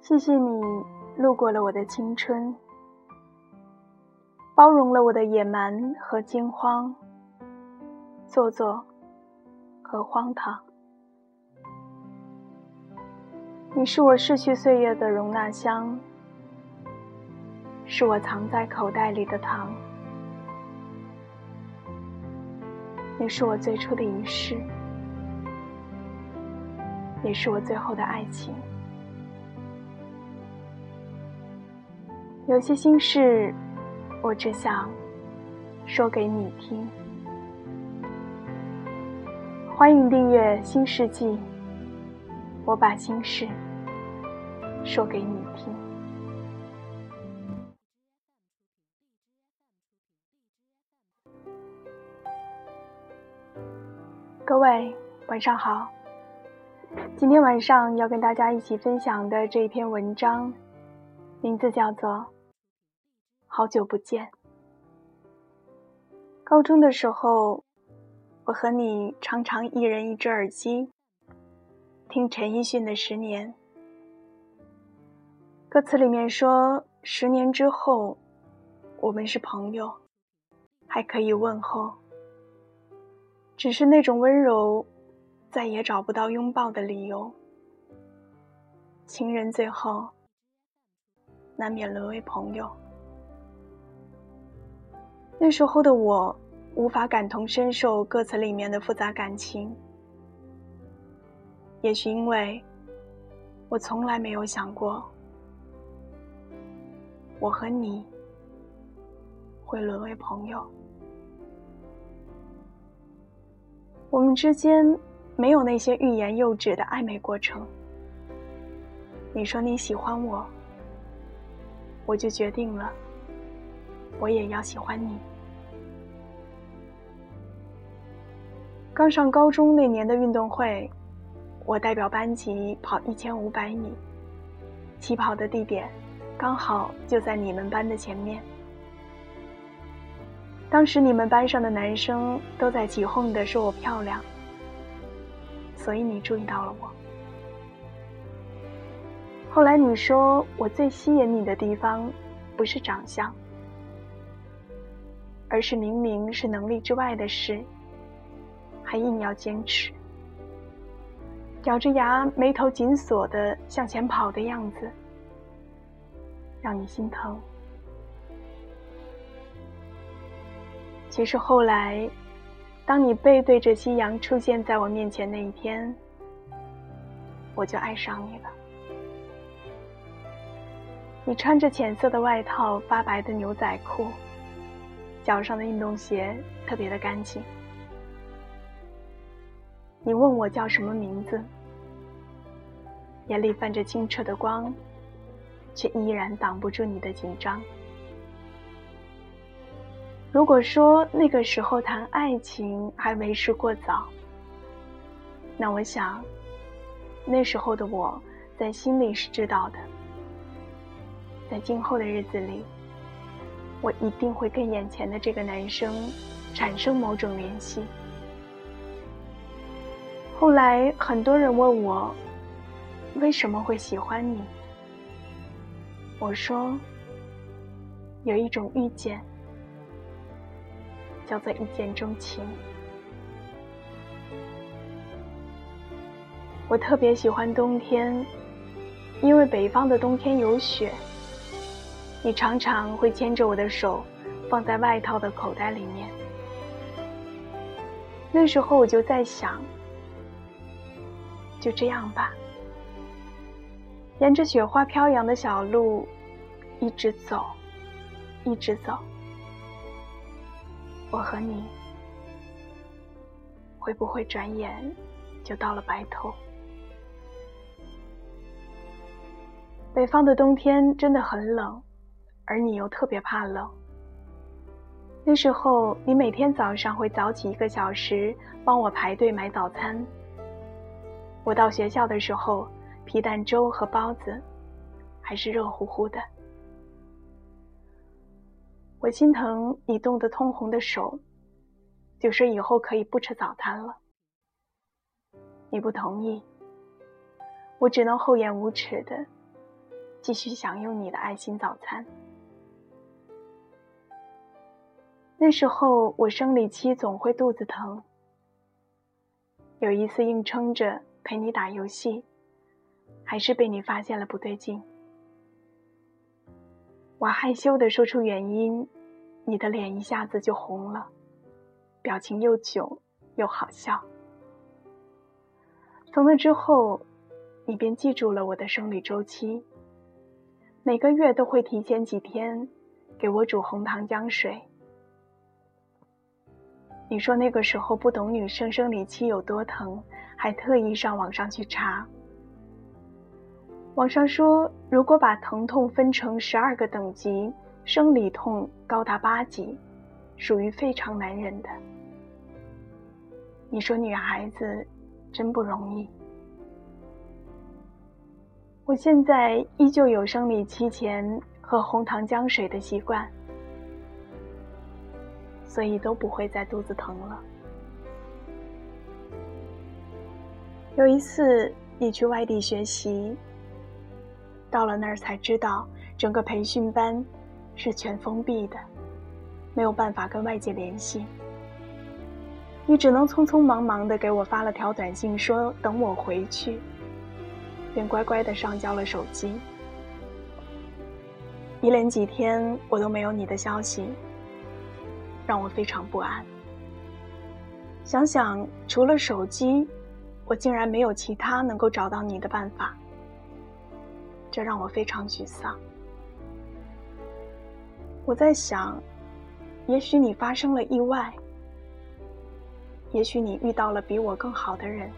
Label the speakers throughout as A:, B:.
A: 谢谢你路过了我的青春，包容了我的野蛮和惊慌，做作和荒唐。你是我逝去岁月的容纳箱，是我藏在口袋里的糖。你是我最初的仪式，也是我最后的爱情。有些心事，我只想说给你听。欢迎订阅《新世纪》，我把心事说给你听。各位晚上好，今天晚上要跟大家一起分享的这一篇文章，名字叫做。好久不见。高中的时候，我和你常常一人一只耳机，听陈奕迅的《十年》。歌词里面说：“十年之后，我们是朋友，还可以问候。只是那种温柔，再也找不到拥抱的理由。情人最后，难免沦为朋友。”那时候的我，无法感同身受歌词里面的复杂感情。也许因为，我从来没有想过，我和你会沦为朋友。我们之间没有那些欲言又止的暧昧过程。你说你喜欢我，我就决定了，我也要喜欢你。刚上高中那年的运动会，我代表班级跑一千五百米，起跑的地点刚好就在你们班的前面。当时你们班上的男生都在起哄的说我漂亮，所以你注意到了我。后来你说我最吸引你的地方，不是长相，而是明明是能力之外的事。还硬要坚持，咬着牙、眉头紧锁的向前跑的样子，让你心疼。其实后来，当你背对着夕阳出现在我面前那一天，我就爱上你了。你穿着浅色的外套、发白的牛仔裤，脚上的运动鞋特别的干净。你问我叫什么名字，眼里泛着清澈的光，却依然挡不住你的紧张。如果说那个时候谈爱情还为时过早，那我想，那时候的我在心里是知道的，在今后的日子里，我一定会跟眼前的这个男生产生某种联系。后来很多人问我，为什么会喜欢你？我说，有一种遇见，叫做一见钟情。我特别喜欢冬天，因为北方的冬天有雪。你常常会牵着我的手，放在外套的口袋里面。那时候我就在想。就这样吧，沿着雪花飘扬的小路，一直走，一直走。我和你，会不会转眼就到了白头？北方的冬天真的很冷，而你又特别怕冷。那时候，你每天早上会早起一个小时，帮我排队买早餐。我到学校的时候，皮蛋粥和包子还是热乎乎的。我心疼你冻得通红的手，就说以后可以不吃早餐了。你不同意，我只能厚颜无耻的继续享用你的爱心早餐。那时候我生理期总会肚子疼，有一次硬撑着陪你打游戏，还是被你发现了不对劲。我害羞的说出原因，你的脸一下子就红了，表情又囧又好笑。从那之后，你便记住了我的生理周期，每个月都会提前几天给我煮红糖姜水。你说那个时候不懂女生生理期有多疼，还特意上网上去查。网上说，如果把疼痛分成十二个等级，生理痛高达八级，属于非常难忍的。你说女孩子真不容易。我现在依旧有生理期前喝红糖姜水的习惯，所以都不会再肚子疼了。有一次你去外地学习。到了那儿才知道，整个培训班是全封闭的，没有办法跟外界联系。你只能匆匆忙忙的给我发了条短信，说等我回去，便乖乖的上交了手机。一连几天我都没有你的消息，让我非常不安。想想除了手机，我竟然没有其他能够找到你的办法。这让我非常沮丧。我在想，也许你发生了意外，也许你遇到了比我更好的人，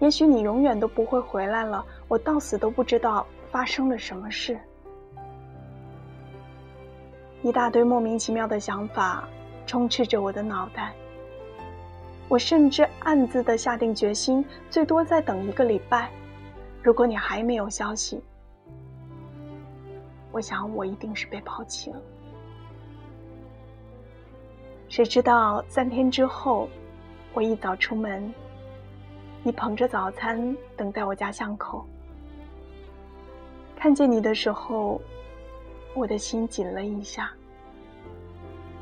A: 也许你永远都不会回来了。我到死都不知道发生了什么事。一大堆莫名其妙的想法充斥着我的脑袋。我甚至暗自的下定决心，最多再等一个礼拜。如果你还没有消息，我想我一定是被抛弃了。谁知道三天之后，我一早出门，你捧着早餐等在我家巷口。看见你的时候，我的心紧了一下，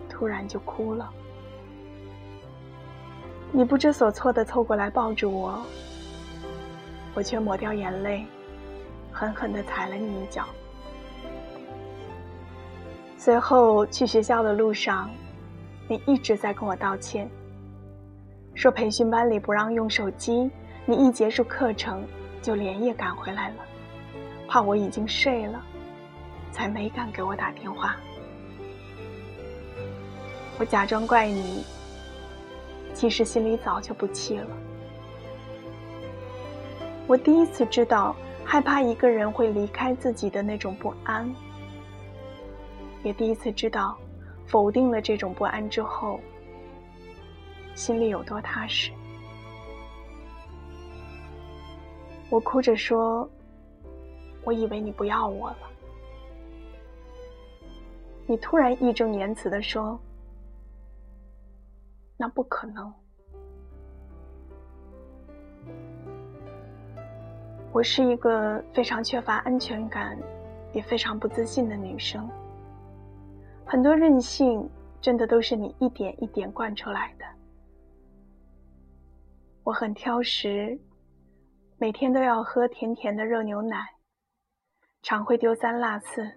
A: 突然就哭了。你不知所措的凑过来抱住我。我却抹掉眼泪，狠狠地踩了你一脚。随后去学校的路上，你一直在跟我道歉，说培训班里不让用手机，你一结束课程就连夜赶回来了，怕我已经睡了，才没敢给我打电话。我假装怪你，其实心里早就不气了。我第一次知道害怕一个人会离开自己的那种不安，也第一次知道否定了这种不安之后，心里有多踏实。我哭着说：“我以为你不要我了。”你突然义正言辞的说：“那不可能。”我是一个非常缺乏安全感，也非常不自信的女生。很多任性，真的都是你一点一点惯出来的。我很挑食，每天都要喝甜甜的热牛奶，常会丢三落四，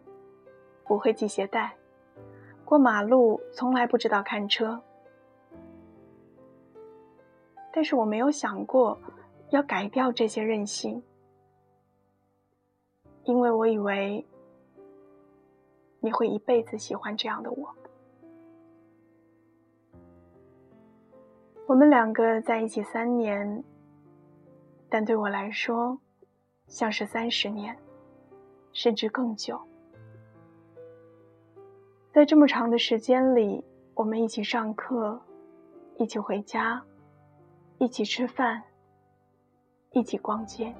A: 不会系鞋带，过马路从来不知道看车。但是我没有想过要改掉这些任性。因为我以为你会一辈子喜欢这样的我。我们两个在一起三年，但对我来说，像是三十年，甚至更久。在这么长的时间里，我们一起上课，一起回家，一起吃饭，一起逛街。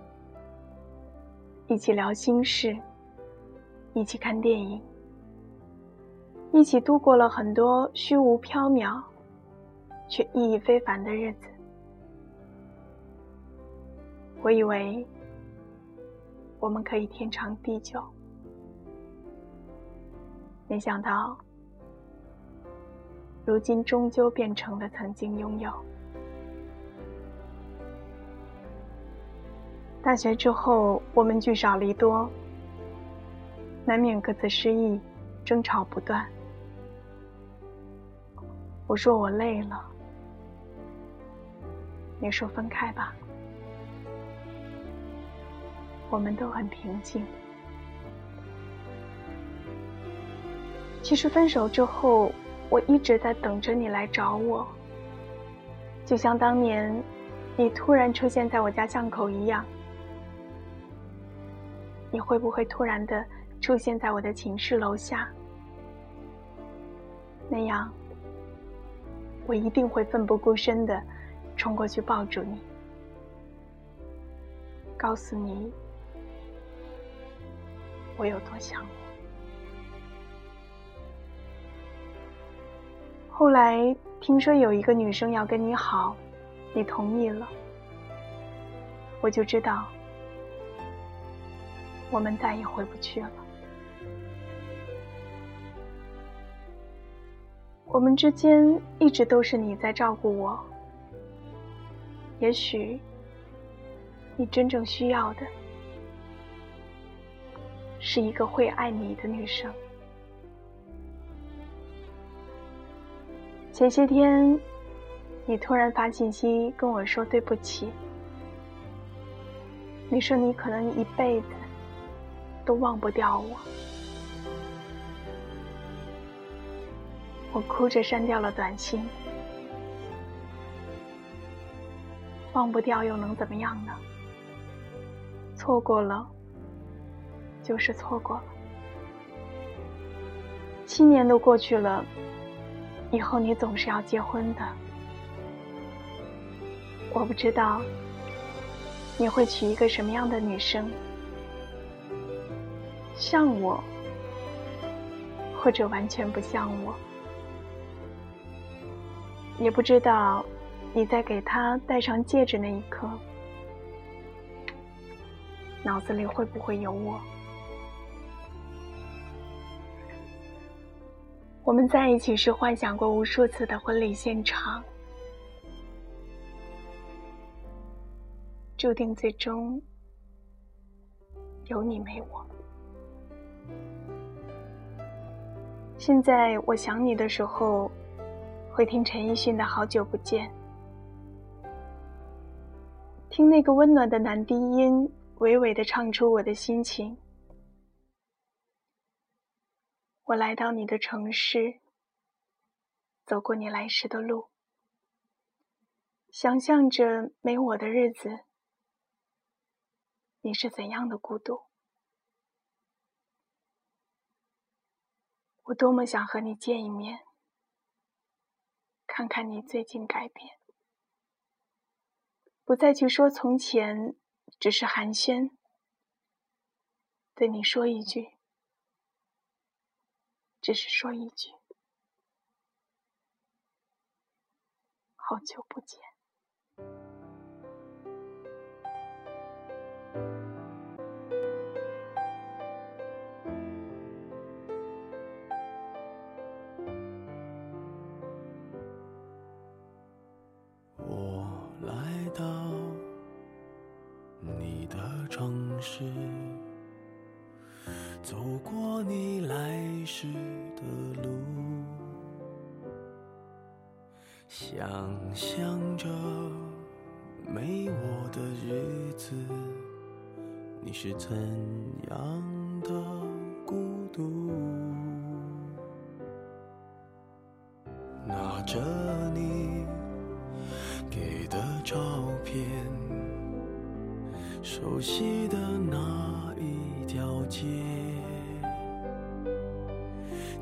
A: 一起聊心事，一起看电影，一起度过了很多虚无缥缈却意义非凡的日子。我以为我们可以天长地久。没想到，如今终究变成了曾经拥有。大学之后，我们聚少离多，难免各自失意，争吵不断。我说我累了，你说分开吧。我们都很平静。其实分手之后，我一直在等着你来找我，就像当年你突然出现在我家巷口一样。你会不会突然的出现在我的寝室楼下？那样，我一定会奋不顾身的冲过去抱住你，告诉你。我有多想你。后来听说有一个女生要跟你好，你同意了，我就知道我们再也回不去了。我们之间一直都是你在照顾我，也许你真正需要的。是一个会爱你的女生。前些天，你突然发信息跟我说对不起。你说你可能一辈子都忘不掉我。我哭着删掉了短信。忘不掉又能怎么样呢？错过了。就是错过了，七年都过去了，以后你总是要结婚的。我不知道你会娶一个什么样的女生，像我，或者完全不像我。也不知道你在给她戴上戒指那一刻，脑子里会不会有我。我们在一起时幻想过无数次的婚礼现场，注定最终有你没我。现在我想你的时候，会听陈奕迅的《好久不见》，听那个温暖的男低音娓娓的唱出我的心情。我来到你的城市，走过你来时的路，想象着没我的日子，你是怎样的孤独？我多么想和你见一面，看看你最近改变，不再去说从前，只是寒暄，对你说一句。只是说一句好久不见。
B: 我来到你的城市走过你来时的。路，想象着没我的日子，你是怎样的孤独？拿着你给的照片，熟悉的那一条街。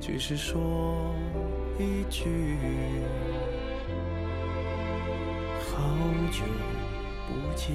B: 只是说一句，好久不见。